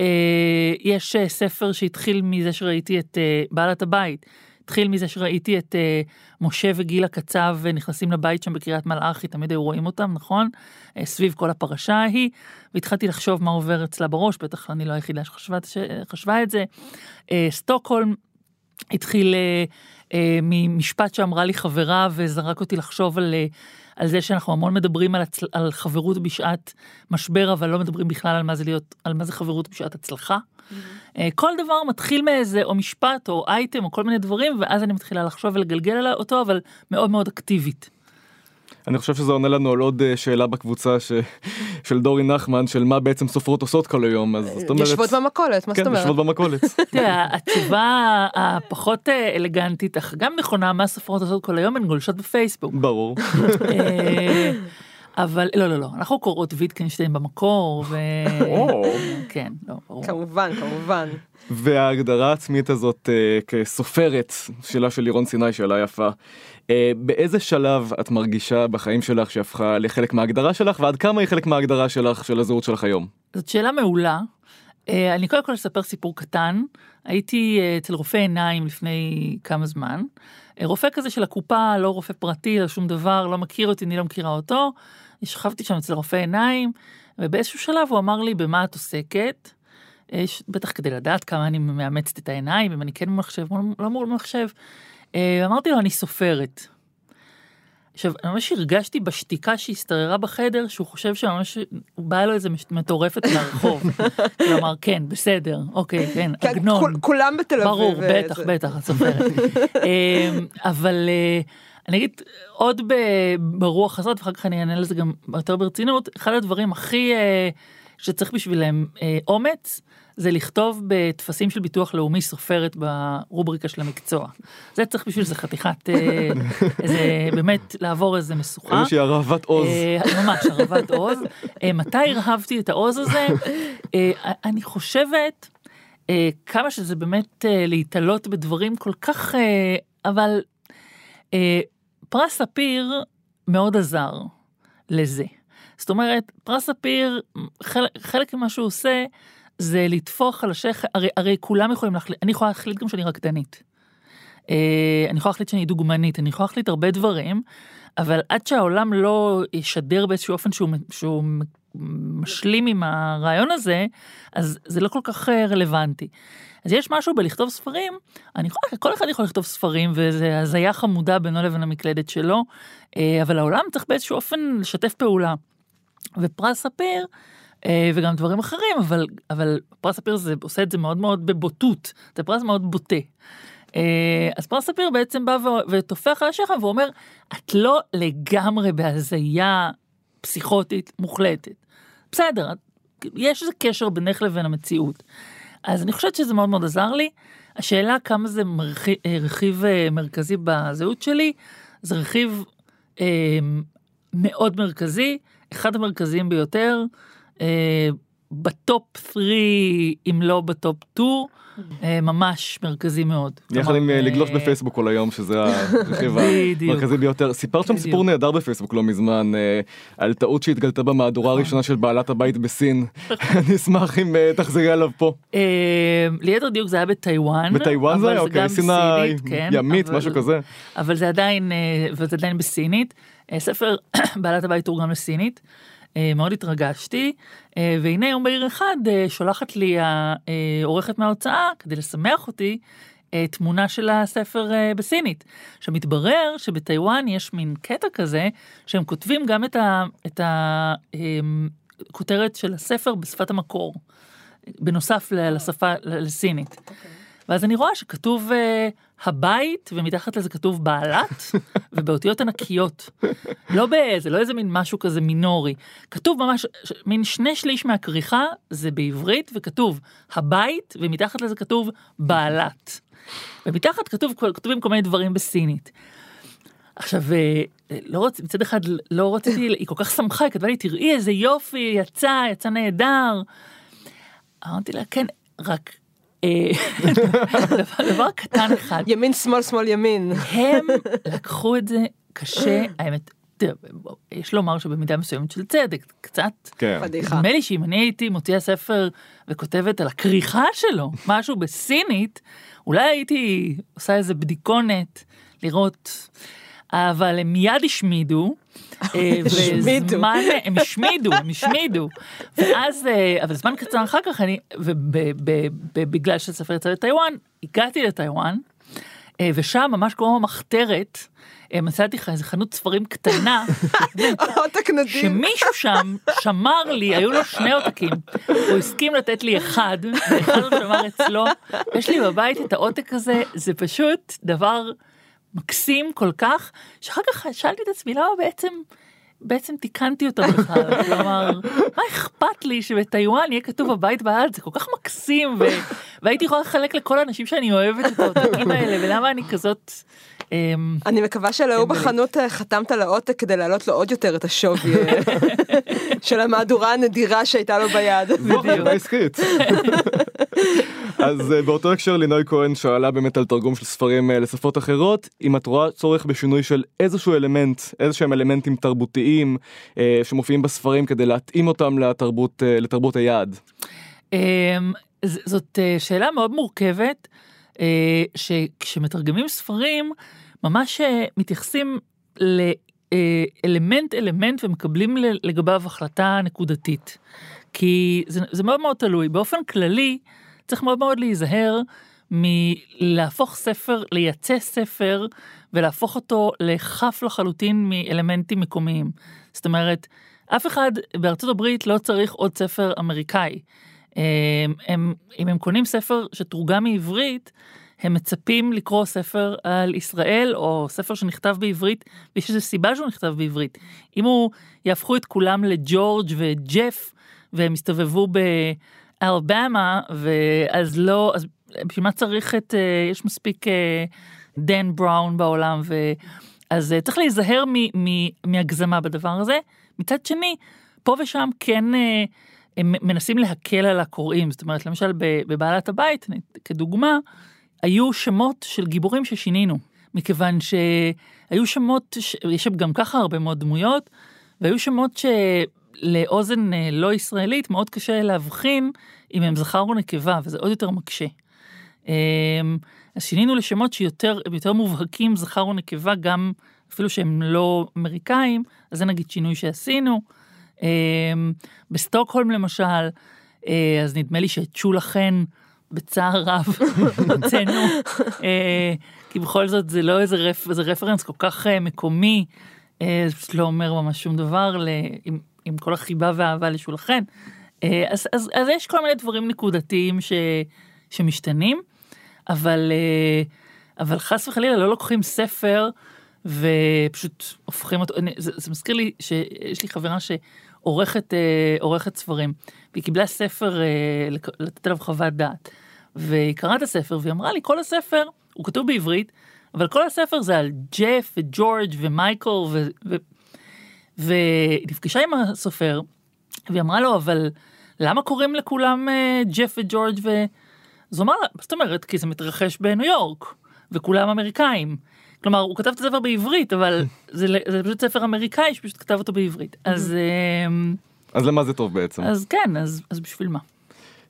אה, יש ספר שהתחיל מזה שראיתי את בעלת הבית. התחיל מזה שראיתי את uh, משה וגילה קצב נכנסים לבית שם בקריית מלאכי, תמיד היו רואים אותם, נכון? Uh, סביב כל הפרשה ההיא, והתחלתי לחשוב מה עובר אצלה בראש, בטח אני לא היחידה שחשבה את זה. Uh, סטוקהולם התחיל uh, uh, ממשפט שאמרה לי חברה וזרק אותי לחשוב על... Uh, על זה שאנחנו המון מדברים על, הצל... על חברות בשעת משבר, אבל לא מדברים בכלל על מה זה להיות, על מה זה חברות בשעת הצלחה. Mm-hmm. כל דבר מתחיל מאיזה או משפט או אייטם או כל מיני דברים, ואז אני מתחילה לחשוב ולגלגל אותו, אבל מאוד מאוד אקטיבית.
אני חושב שזה עונה לנו על עוד אה, שאלה בקבוצה ש... של דורי נחמן של מה בעצם סופרות עושות כל היום אז זאת אומרת
יושבות במכולת מה
כן,
זאת אומרת
יושבות במכולת.
תראה התשובה הפחות אה, אלגנטית אך גם נכונה מה סופרות עושות כל היום הן גולשות בפייסבוק.
ברור.
אה, אבל לא לא לא אנחנו קוראות ויטקנשטיין במקור ו... כן לא ברור.
כמובן כמובן.
וההגדרה העצמית הזאת uh, כסופרת, שאלה של לירון סיני, שאלה יפה. Uh, באיזה שלב את מרגישה בחיים שלך שהפכה לחלק מההגדרה שלך, ועד כמה היא חלק מההגדרה שלך, של הזהות שלך היום?
זאת שאלה מעולה. Uh, אני קודם כל אספר סיפור קטן. הייתי uh, אצל רופא עיניים לפני כמה זמן. רופא כזה של הקופה, לא רופא פרטי, לא שום דבר, לא מכיר אותי, אני לא מכירה אותו. שכבתי שם אצל רופא עיניים, ובאיזשהו שלב הוא אמר לי, במה את עוסקת? בטח כדי לדעת כמה אני מאמצת את העיניים, אם אני כן במחשב, לא מול מחשב. אה, אמרתי לו, אני סופרת. עכשיו, ממש הרגשתי בשתיקה שהשתררה בחדר, שהוא חושב שממש, הוא בא לו איזה מטורפת מהרחוב. כלומר, כן, בסדר, אוקיי, כן, כן עגנון.
כולם בתל אביב.
ברור, בטח, בטח, את סופרת. אה, אבל אה, אני אגיד עוד ברוח הזאת, ואחר כך אני אענה לזה גם יותר ברצינות, אחד הדברים הכי שצריך בשבילם אומץ, זה לכתוב בטפסים של ביטוח לאומי סופרת ברובריקה של המקצוע. זה צריך בשביל זה חתיכת, אה, איזה, באמת לעבור איזה משוכה.
איזושהי הרעבת עוז.
אה, ממש, הרעבת עוז. אה, מתי הרהבתי את העוז הזה? אני חושבת כמה שזה באמת להתעלות בדברים כל כך, אבל פרס ספיר מאוד עזר לזה. זאת אומרת, פרס ספיר, חלק, חלק ממה שהוא עושה, זה לטפוח על השכם, הרי, הרי כולם יכולים להחליט, אני יכולה להחליט גם שאני רקדנית. אה, אני יכולה להחליט שאני דוגמנית, אני יכולה להחליט הרבה דברים, אבל עד שהעולם לא ישדר באיזשהו אופן שהוא, שהוא משלים עם הרעיון הזה, אז זה לא כל כך אה, רלוונטי. אז יש משהו בלכתוב ספרים, אני יכולה, כל אחד יכול לכתוב ספרים וזה הזיה חמודה בינו לבין המקלדת שלו, אה, אבל העולם צריך באיזשהו אופן לשתף פעולה. ופרס ספיר, אה, וגם דברים אחרים, אבל, אבל פרס ספיר זה עושה את זה מאוד מאוד בבוטות, זה פרס מאוד בוטה. אה, אז פרס ספיר בעצם בא וטופח על השכם ואומר, את לא לגמרי בהזיה פסיכוטית מוחלטת. בסדר, יש איזה קשר בינך לבין המציאות. אז אני חושבת שזה מאוד מאוד עזר לי. השאלה כמה זה מרכיב, אה, רכיב מרכזי בזהות שלי, זה רכיב אה, מאוד מרכזי, אחד המרכזיים ביותר. אה, ב top 3, אם לא ב top 2, אה, ממש מרכזי מאוד.
יחד עם אה, לגלוש
אה,
בפייסבוק כל היום שזה הרכיב. המרכזי ביותר. סיפרת שם. סיפור נהדר בפייסבוק לא מזמן על טעות שהתגלתה במהדורה
נכון.
הראשונה של בעלת הבית בסין. אני אשמח אם תחזרי עליו פה.
ליתר דיוק זה היה בטיוואן.
בטיוואן זה היה? אוקיי,
בסינית, כן,
ימית משהו כזה.
אבל זה עדיין, וזה עדיין בסינית. ספר בעלת הבית תורגם לסינית. אה, מאוד התרגשתי, אה, והנה יום בהיר אחד אה, שולחת לי העורכת מההוצאה, כדי לשמח אותי, תמונה של הספר בסינית. עכשיו מתברר שבטיוואן יש מין קטע כזה, שהם כותבים גם את ה- את הכותרת של הספר בשפת המקור, בנוסף לשפה לסינית. ואז אני רואה שכתוב uh, הבית, ומתחת לזה כתוב בעלת, ובאותיות ענקיות. לא באיזה, לא איזה מין משהו כזה מינורי. כתוב ממש, ש- מין שני שליש מהכריכה זה בעברית, וכתוב הבית, ומתחת לזה כתוב בעלת. ומתחת כתוב, כתובים כל מיני דברים בסינית. עכשיו, אה, לא רוצ... מצד אחד לא רציתי, היא כל כך שמחה, היא כתבה לי, תראי איזה יופי, יצא, יצא נהדר. אמרתי לה, כן, רק... אה, דבר, קטן אחד,
ימין שמאל שמאל ימין.
הם לקחו את זה קשה, האמת, יש לומר שבמידה מסוימת של צדק, קצת,
כן.
פדיחה.
נדמה לי שאם אני הייתי מוציאה ספר וכותבת על הכריכה שלו, משהו בסינית, אולי הייתי עושה איזה בדיקונת לראות, אבל הם מיד השמידו. אה,
השמידו.
הם השמידו, הם השמידו. ואז, אה, אבל זמן קצר אחר כך, אני, ובגלל שהספר יצא לטיוואן, הגעתי לטיוואן, אה, ושם ממש כמו המחתרת, אה, מצאתי לך איזה חנות ספרים קטנה. שמישהו שם שמר לי, היו לו שני עותקים, הוא הסכים לתת לי אחד, ואחד הוא שמר אצלו, יש לי בבית את העותק הזה, זה פשוט דבר מקסים כל כך, שאחר כך שאלתי את עצמי למה בעצם, בעצם תיקנתי אותו בכלל, כלומר, מה אכפת לי שבטיוואן יהיה כתוב הבית בעד, זה כל כך מקסים, ו... והייתי יכולה לחלק לכל האנשים שאני אוהבת את העותקים האלה, ולמה אני כזאת... אמ,
אני מקווה שלהוא בחנות אה, חתמת על העותק כדי להעלות לו עוד יותר את השווי אה, של המהדורה הנדירה שהייתה לו ביד.
עסקית. אז אה, באותו הקשר לינוי כהן שאלה באמת על תרגום של ספרים אה, לשפות אחרות, אם את רואה צורך בשינוי של איזשהו אלמנט, איזה שהם אלמנטים תרבותיים אה, שמופיעים בספרים כדי להתאים אותם לתרבות, אה, לתרבות היעד.
ז- זאת אה, שאלה מאוד מורכבת, אה, שכשמתרגמים ספרים, ממש אה, מתייחסים לאלמנט אלמנט ומקבלים ל- לגביו החלטה נקודתית. כי זה, זה מאוד מאוד תלוי. באופן כללי, צריך מאוד מאוד להיזהר מלהפוך ספר, לייצא ספר ולהפוך אותו לחף לחלוטין מאלמנטים מקומיים. זאת אומרת, אף אחד בארצות הברית לא צריך עוד ספר אמריקאי. הם, הם, אם הם קונים ספר שתורגם מעברית, הם מצפים לקרוא ספר על ישראל או ספר שנכתב בעברית, ויש איזו סיבה שהוא נכתב בעברית. אם הוא יהפכו את כולם לג'ורג' וג'ף, והם יסתובבו באלבמה, ואז לא, אז בשביל מה צריך את, אה, יש מספיק אה, דן בראון בעולם, ו... אז אה, צריך להיזהר מ- מ- מהגזמה בדבר הזה. מצד שני, פה ושם כן הם מנסים להקל על הקוראים, זאת אומרת, למשל בבעלת הבית, כדוגמה, היו שמות של גיבורים ששינינו, מכיוון שהיו שמות, ש... יש שם גם ככה הרבה מאוד דמויות, והיו שמות שלאוזן אה, לא ישראלית מאוד קשה להבחין אם הם זכר או נקבה, וזה עוד יותר מקשה. אמ, אז שינינו לשמות שיותר יותר מובהקים זכר או נקבה, גם אפילו שהם לא אמריקאים, אז זה נגיד שינוי שעשינו. אמ, בסטוקהולם למשל, אה, אז נדמה לי שאת שולה חן בצער רב הוצאנו, אה, כי בכל זאת זה לא איזה רפ, זה רפרנס כל כך מקומי, זה פשוט לא אומר ממש שום דבר עם כל החיבה והאהבה לשולה חן. אה, אז, אז, אז יש כל מיני דברים נקודתיים ש, שמשתנים, אבל, אה, אבל חס וחלילה לא לוקחים ספר ופשוט הופכים אותו, זה, זה מזכיר לי שיש לי חברה שעורכת אה, ספרים, והיא קיבלה ספר לתת עליו חוות דעת, והיא קראה את הספר והיא אמרה לי כל הספר הוא כתוב בעברית, אבל כל הספר זה על ג'ף וג'ורג' ומייקל ו... ו... והיא נפגשה עם הסופר והיא אמרה לו אבל למה קוראים לכולם אה, ג'ף וג'ורג' ו... אז הוא אמר לה, זאת אומרת? כי זה מתרחש בניו יורק, וכולם אמריקאים. כלומר, הוא כתב את הספר בעברית, אבל זה, זה פשוט ספר אמריקאי שפשוט כתב אותו בעברית. אז, אמ,
אז למה זה טוב בעצם?
אז כן, אז, אז בשביל מה?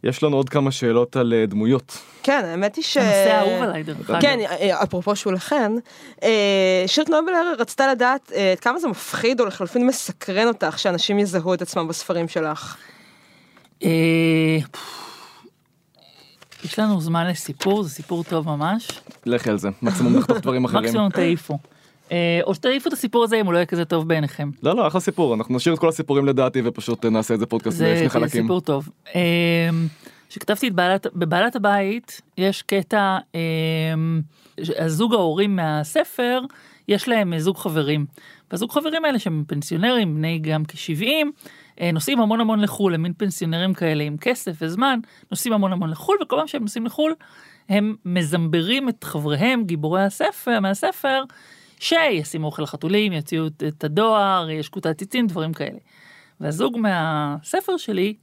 יש לנו עוד כמה שאלות על אה, דמויות.
כן, האמת היא ש...
הנושא האהוב עליי, דרך אגב.
כן, אה, אפרופו שולחן, אה, שירת נובלר רצתה לדעת אה, כמה זה מפחיד או לחלופין מסקרן אותך שאנשים יזהו את עצמם בספרים שלך.
אה, יש לנו זמן לסיפור, זה סיפור טוב ממש.
לכי על זה, מקסימום נחתוך דברים אחרים.
מקסימום תעיפו. אה, או שתעיפו את הסיפור הזה אם הוא לא יהיה כזה טוב בעיניכם.
לא, לא, אחלה סיפור, אנחנו נשאיר את כל הסיפורים לדעתי ופשוט אה, נעשה את זה פודקאסט
זה
בשני
זה
חלקים.
סיפור טוב. כשכתבתי את בעלת, בבעלת הבית, יש קטע, הזוג ההורים מהספר, יש להם זוג חברים. והזוג חברים האלה שהם פנסיונרים, בני גם כ-70, נוסעים המון המון לחו"ל, הם מין פנסיונרים כאלה עם כסף וזמן, נוסעים המון המון לחו"ל, וכל פעם שהם נוסעים לחו"ל, הם מזמברים את חבריהם, גיבורי הספר, מהספר, שישימו אוכל לחתולים, יוציאו את הדואר, ישקו את העציצים, דברים כאלה. והזוג מהספר שלי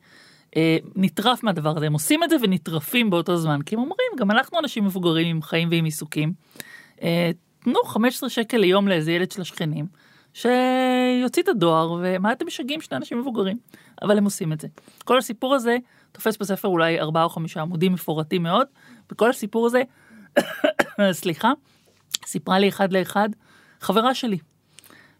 אה, נטרף מהדבר הזה, הם עושים את זה ונטרפים באותו זמן, כי הם אומרים, גם אנחנו אנשים מבוגרים עם חיים ועם עיסוקים. אה, תנו 15 שקל ליום לאיזה ילד של השכנים, שיוציא את הדואר, ומה אתם משגעים שני אנשים מבוגרים? אבל הם עושים את זה. כל הסיפור הזה תופס בספר אולי 4 או 5 עמודים מפורטים מאוד, וכל הסיפור הזה, סליחה, סיפרה לי אחד לאחד חברה שלי.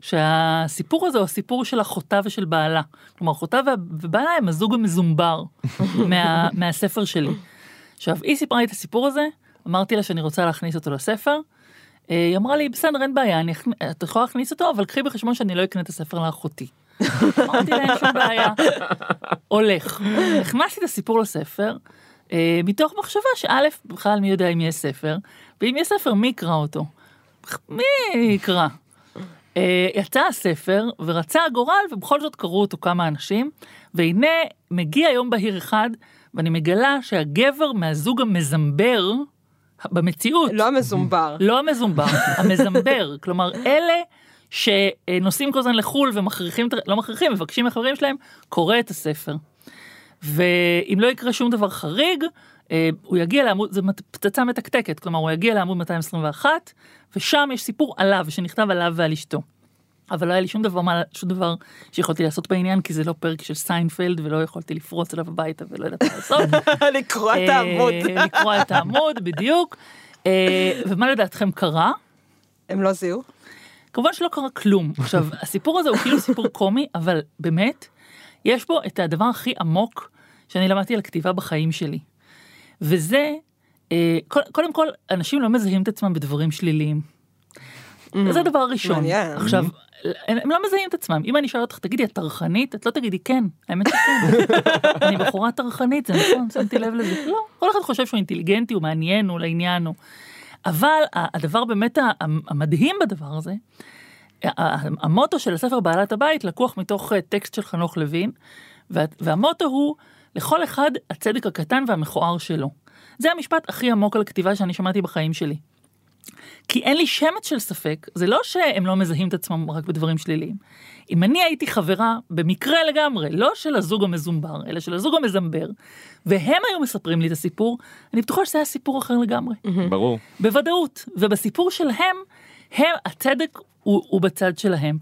שהסיפור הזה הוא הסיפור של אחותה ושל בעלה. כלומר, אחותה ובעלה הם הזוג המזומבר מה, מהספר שלי. עכשיו, היא סיפרה לי את הסיפור הזה, אמרתי לה שאני רוצה להכניס אותו לספר. אה, היא אמרה לי, בסדר, אין בעיה, אני, את יכולה להכניס אותו, אבל קחי בחשבון שאני לא אקנה את הספר לאחותי. אמרתי לה, אין שום בעיה, הולך. הכנסתי את הסיפור לספר, אה, מתוך מחשבה שא', בכלל מי יודע אם יש ספר, ואם יש ספר, מי יקרא אותו? מי יקרא? Uh, יצא הספר ורצה הגורל ובכל זאת קראו אותו כמה אנשים והנה מגיע יום בהיר אחד ואני מגלה שהגבר מהזוג המזמבר במציאות
לא המזומבר.
לא המזומבר המזמבר כלומר אלה שנוסעים כל הזמן לחו"ל ומכריחים לא מכריחים מבקשים מהחברים שלהם קורא את הספר. ואם לא יקרה שום דבר חריג הוא יגיע לעמוד, זה פצצה מתקתקת, כלומר הוא יגיע לעמוד 221, ושם יש סיפור עליו, שנכתב עליו ועל אשתו. אבל לא היה לי שום דבר, מה, שום דבר שיכולתי לעשות בעניין, כי זה לא פרק של סיינפלד, ולא יכולתי לפרוץ אליו הביתה ולא יודעת מה לעשות.
לקרוע את העמוד.
אה, לקרוע את העמוד, בדיוק. אה, ומה לדעתכם קרה?
הם לא זיהו?
כמובן שלא קרה כלום. עכשיו, הסיפור הזה הוא כאילו סיפור קומי, אבל באמת, יש בו את הדבר הכי עמוק שאני למדתי על כתיבה בחיים שלי. וזה, אה, קודם כל, אנשים לא מזהים את עצמם בדברים שליליים.
Mm.
זה הדבר הראשון.
מעניין.
עכשיו, הם, לא מזהים את עצמם. אם אני אשאל אותך, תגידי, את טרחנית? את לא תגידי כן, האמת שכן. אני בחורה טרחנית, זה נכון, שמתי לב לזה. לא, כל אחד חושב שהוא אינטליגנטי, הוא מעניין, הוא לעניין, הוא... אבל הדבר באמת המדהים בדבר הזה, המוטו של הספר בעלת הבית לקוח מתוך אה, טקסט של חנוך לוין, והמוטו הוא, לכל אחד הצדק הקטן והמכוער שלו. זה המשפט הכי עמוק על כתיבה שאני שמעתי בחיים שלי. כי אין לי שמץ של ספק, זה לא שהם לא מזהים את עצמם רק בדברים שליליים. אם אני הייתי חברה, במקרה לגמרי, לא של הזוג המזומבר, אלא של הזוג המזמבר, והם היו מספרים לי את הסיפור, אני בטוחה שזה היה סיפור אחר לגמרי.
ברור.
בוודאות. ובסיפור שלהם, הם, הצדק הוא, הוא בצד שלהם.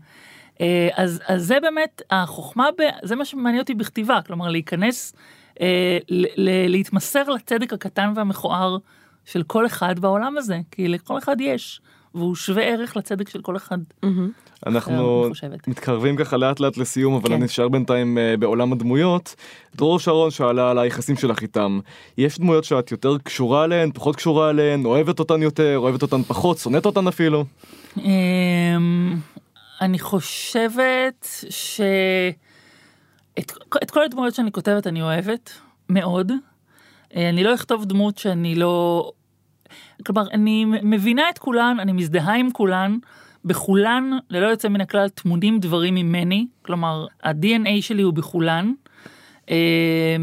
אה, אז, אז זה באמת החוכמה, ב, זה מה שמעניין אותי בכתיבה, כלומר להיכנס, אה, ל, ל, להתמסר לצדק הקטן והמכוער של כל אחד בעולם הזה, כי לכל אחד יש, והוא שווה ערך לצדק של כל אחד.
אנחנו. מתקרבים ככה לאט לאט לסיום אבל
כן.
אני נשאר בינתיים אה, בעולם הדמויות. דרור שרון שאלה על היחסים שלך איתם. יש דמויות שאת יותר קשורה אליהן, פחות קשורה אליהן, אוהבת אותן יותר, אוהבת אותן פחות, שונאת אותן אפילו?
אני חושבת ש... את, את כל הדמויות שאני כותבת אני אוהבת מאוד. אה, אני לא אכתוב דמות שאני לא... כלומר, אני מבינה את כולן, אני מזדהה עם כולן, בכולן, ללא יוצא מן הכלל, טמונים דברים ממני, כלומר, ה-DNA שלי הוא בכולן, אה,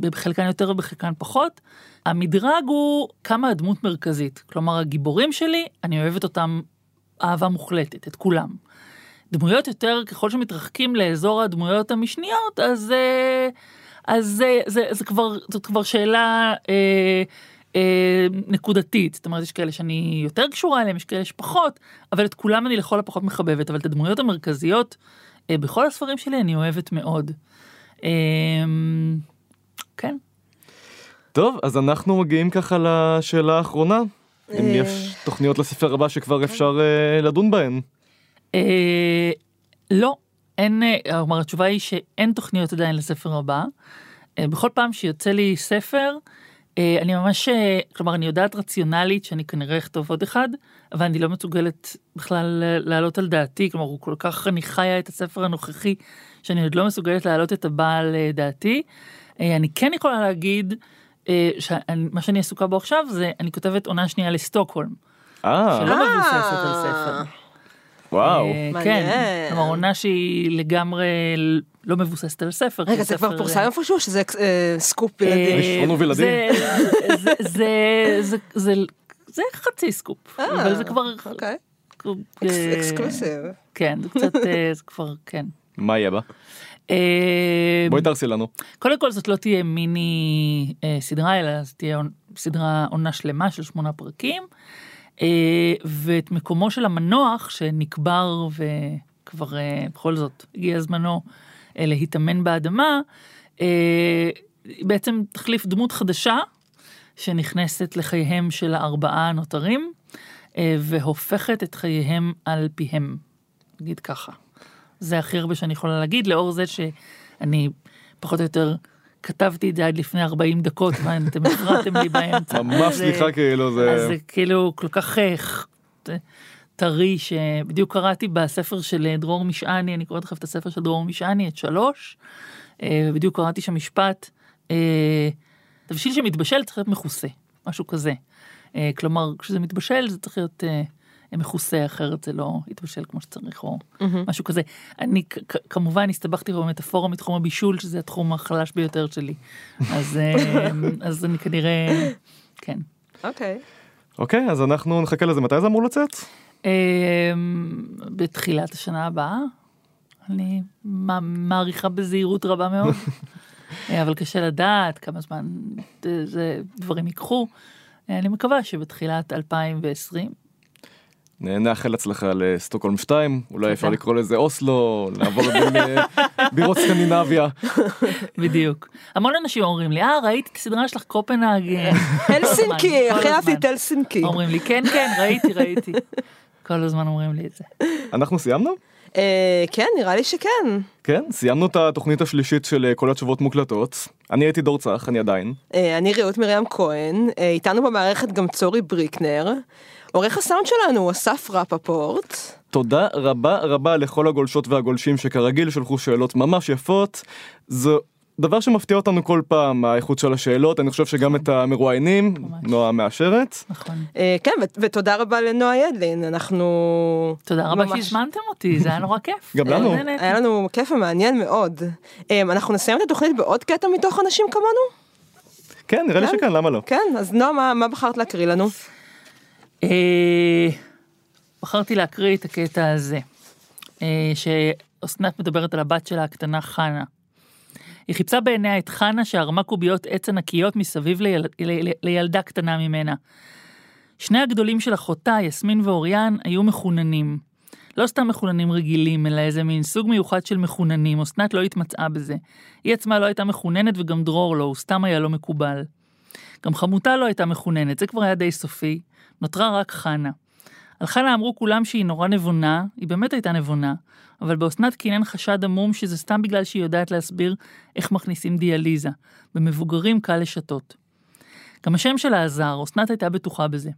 בחלקן יותר ובחלקן פחות. המדרג הוא כמה הדמות מרכזית, כלומר, הגיבורים שלי, אני אוהבת אותם אהבה מוחלטת, את כולם. דמויות יותר, ככל שמתרחקים לאזור הדמויות המשניות, אז, אה, אז זה, זה, זה כבר, זאת כבר שאלה אה, אה, נקודתית. זאת אומרת, יש כאלה שאני יותר קשורה אליהם, יש כאלה שפחות, אבל את כולם אני לכל הפחות מחבבת. אבל את הדמויות המרכזיות אה, בכל הספרים שלי אני אוהבת מאוד. אה, כן.
טוב, אז אנחנו מגיעים ככה לשאלה האחרונה. אם
אה.
יש תוכניות לספר הבא שכבר אפשר אה, לדון בהן.
אה, לא, אין, אה, כלומר התשובה היא שאין תוכניות עדיין לספר הבא. אה, בכל פעם שיוצא לי ספר, אה, אני ממש, כלומר אני יודעת רציונלית שאני כנראה אכתוב עוד אחד, אבל אני לא מסוגלת בכלל להעלות על דעתי, כלומר הוא כל כך, אני חיה את הספר הנוכחי, שאני עוד לא מסוגלת להעלות את הבא על דעתי. אה, אני כן יכולה להגיד, שמה שאני עסוקה בו עכשיו זה, אני כותבת עונה שנייה לסטוקהולם,
אה,
שלא. מבוססת על ספר.
וואו.
אה. כן, כלומר עונה שהיא לגמרי לא מבוססת על ספר.
רגע, זה כבר פורסם
אה,
איפשהו או שזה אה, סקופ ילדים?
וילדים?
זה- חצי סקופ, אבל זה כבר...
ex- exclusive.
כן, זה קצת, זה כבר, כן.
מה יהיה בה? בואי תהרסי לנו.
קודם כל זאת לא תהיה מיני סדרה, אלא זאת תהיה סדרה עונה שלמה של שמונה פרקים. אה, ואת מקומו של המנוח שנקבר וכבר אה, בכל זאת הגיע זמנו אה, להתאמן באדמה, בעצם תחליף דמות חדשה שנכנסת לחייהם של הארבעה הנותרים והופכת את חייהם על פיהם, נגיד ככה. זה הכי הרבה שאני יכולה להגיד, לאור זה שאני פחות או יותר כתבתי את זה עד לפני 40 דקות, ואתם הפרעתם לי באמצע.
ממש סליחה כאילו
אז
זה...
זה כאילו כל כך אה, טרי, שבדיוק קראתי בספר של אה, דרור משעני, אני קוראת לכם את הספר של דרור משעני, את שלוש, אה, ובדיוק קראתי שם משפט, תבשיל שמתבשל צריך להיות מכוסה, משהו כזה. כלומר, כשזה מתבשל זה צריך להיות מכוסה, אחרת זה לא יתבשל כמו שצריך, או משהו כזה. אני כמובן הסתבכתי במטאפורה מתחום הבישול, שזה התחום החלש ביותר שלי. אז, אה, אז אני כנראה, כן.
אוקיי.
אוקיי, אז אנחנו נחכה לזה. מתי זה אמור לצאת?
אמ, בתחילת השנה הבאה. אני מע- מעריכה בזהירות רבה מאוד, אה, אבל קשה לדעת כמה זמן זה- זה דברים ייקחו. אה, אני מקווה שבתחילת 2020,
נאחל הצלחה לסטוקהולם 2, אולי אפשר. לקרוא לזה אוסלו, לעבור בין אה, בירות סקנדינביה.
בדיוק. המון אנשים אומרים לי, אה, ראיתי את הסדרה שלך קופנהגן.
הלסינקי,
כל
הכי אהבתי. את הלסינקי.
אומרים לי, כן, כן, ראיתי, ראיתי. כל הזמן אומרים לי את זה.
אנחנו סיימנו?
אה, כן, נראה לי שכן.
כן, סיימנו את התוכנית השלישית של אה, כל התשובות מוקלטות. אני הייתי דור צח, אני עדיין.
אה, אני רעות מרים כהן, איתנו במערכת גם צורי בריקנר. עורך הסאונד שלנו הוא אסף רפפורט.
תודה רבה רבה לכל הגולשות והגולשים שכרגיל שלחו שאלות ממש יפות. זה דבר שמפתיע אותנו כל פעם, האיכות של השאלות, אני חושב שגם את המרואיינים. נועה מאשרת.
נכון.
אה, כן, ותודה רבה לנועה ידלין, אנחנו...
תודה רבה שהזמנתם אותי, זה היה נורא כיף.
גם לנו.
היה לנו כיף ומעניין מאוד. אה, אנחנו נסיים את התוכנית בעוד קטע מתוך אנשים כמונו?
כן, נראה לי
כן.
שכן, למה לא?
כן, אז נועה, מה- מה בחרת להקריא לנו?
אה, בחרתי להקריא את הקטע הזה, אה, שאסנת מדברת על הבת שלה הקטנה חנה. היא חיפשה בעיניה את חנה שערמה קוביות עץ ענקיות מסביב. לילדה קטנה ממנה. שני הגדולים של אחותה, יסמין ואוריאן, היו מחוננים. לא סתם מחוננים רגילים, אלא איזה מין סוג מיוחד של מחוננים, אסנת לא התמצאה בזה. היא עצמה לא הייתה מחוננת וגם דרור לא, הוא סתם היה לא מקובל. גם חמותה לא הייתה מחוננת, זה כבר היה די סופי. נותרה רק חנה. על חנה אמרו כולם שהיא נורא נבונה, היא באמת הייתה נבונה, אבל באסנת קינן חשד עמום שזה סתם בגלל שהיא יודעת להסביר איך מכניסים דיאליזה. במבוגרים קל לשתות. גם השם שלה עזר, אסנת הייתה בטוחה בזה.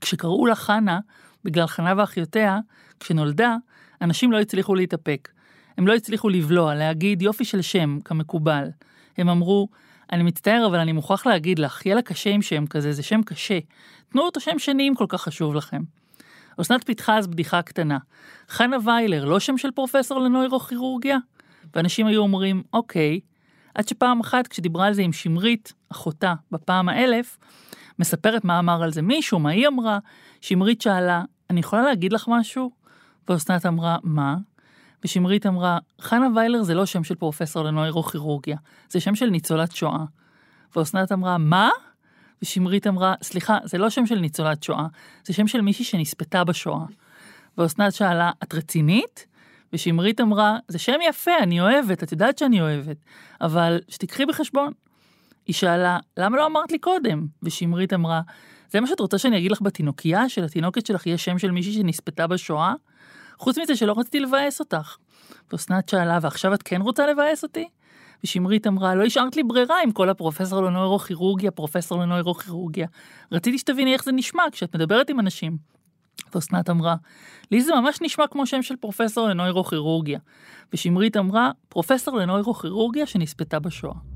כשקראו לה חנה, בגלל חנה ואחיותיה, כשנולדה, אנשים לא הצליחו להתאפק. הם לא הצליחו לבלוע, להגיד יופי של שם, כמקובל. הם אמרו, אני מצטער, אבל אני מוכרח להגיד לך, יהיה לה קשה עם שם כזה, זה שם קשה. תנו אותו שם שני אם כל כך חשוב לכם. אסנת פיתחה אז בדיחה קטנה. חנה ויילר, לא שם של פרופסור לנוירוכירורגיה? ואנשים היו אומרים, אוקיי. עד שפעם אחת, כשדיברה על זה עם שמרית, אחותה, בפעם האלף, מספרת מה אמר על זה מישהו, מה היא אמרה, שמרית שאלה, אני יכולה להגיד לך משהו? ואסנת אמרה, מה? ושמרית אמרה, חנה ויילר זה לא שם של פרופסור לנוירוכירורגיה, זה שם של ניצולת שואה. ואסנת אמרה, מה? ושמרית אמרה, סליחה, זה לא שם של ניצולת שואה, זה שם של מישהי שנספתה בשואה. ואסנת שאלה, את רצינית? ושמרית אמרה, זה שם יפה, אני אוהבת, את יודעת שאני אוהבת, אבל שתיקחי בחשבון. היא שאלה, למה לא אמרת לי קודם? ושמרית אמרה, זה מה שאת רוצה שאני אגיד לך בתינוקייה, שלתינוקת שלך יש שם של מישהי שנספתה בשואה? חוץ מזה שלא רציתי לבאס אותך. ואסנת שאלה, ועכשיו את כן רוצה לבאס אותי? ושמרית אמרה, לא השארת לי ברירה עם כל הפרופסור לנוירוכירורגיה, פרופסור לנוירוכירורגיה. רציתי שתביני איך זה נשמע כשאת מדברת עם אנשים. ואסנת אמרה, לי זה ממש נשמע כמו שם של פרופסור לנוירוכירורגיה. ושמרית אמרה, פרופסור לנוירוכירורגיה שנספתה בשואה.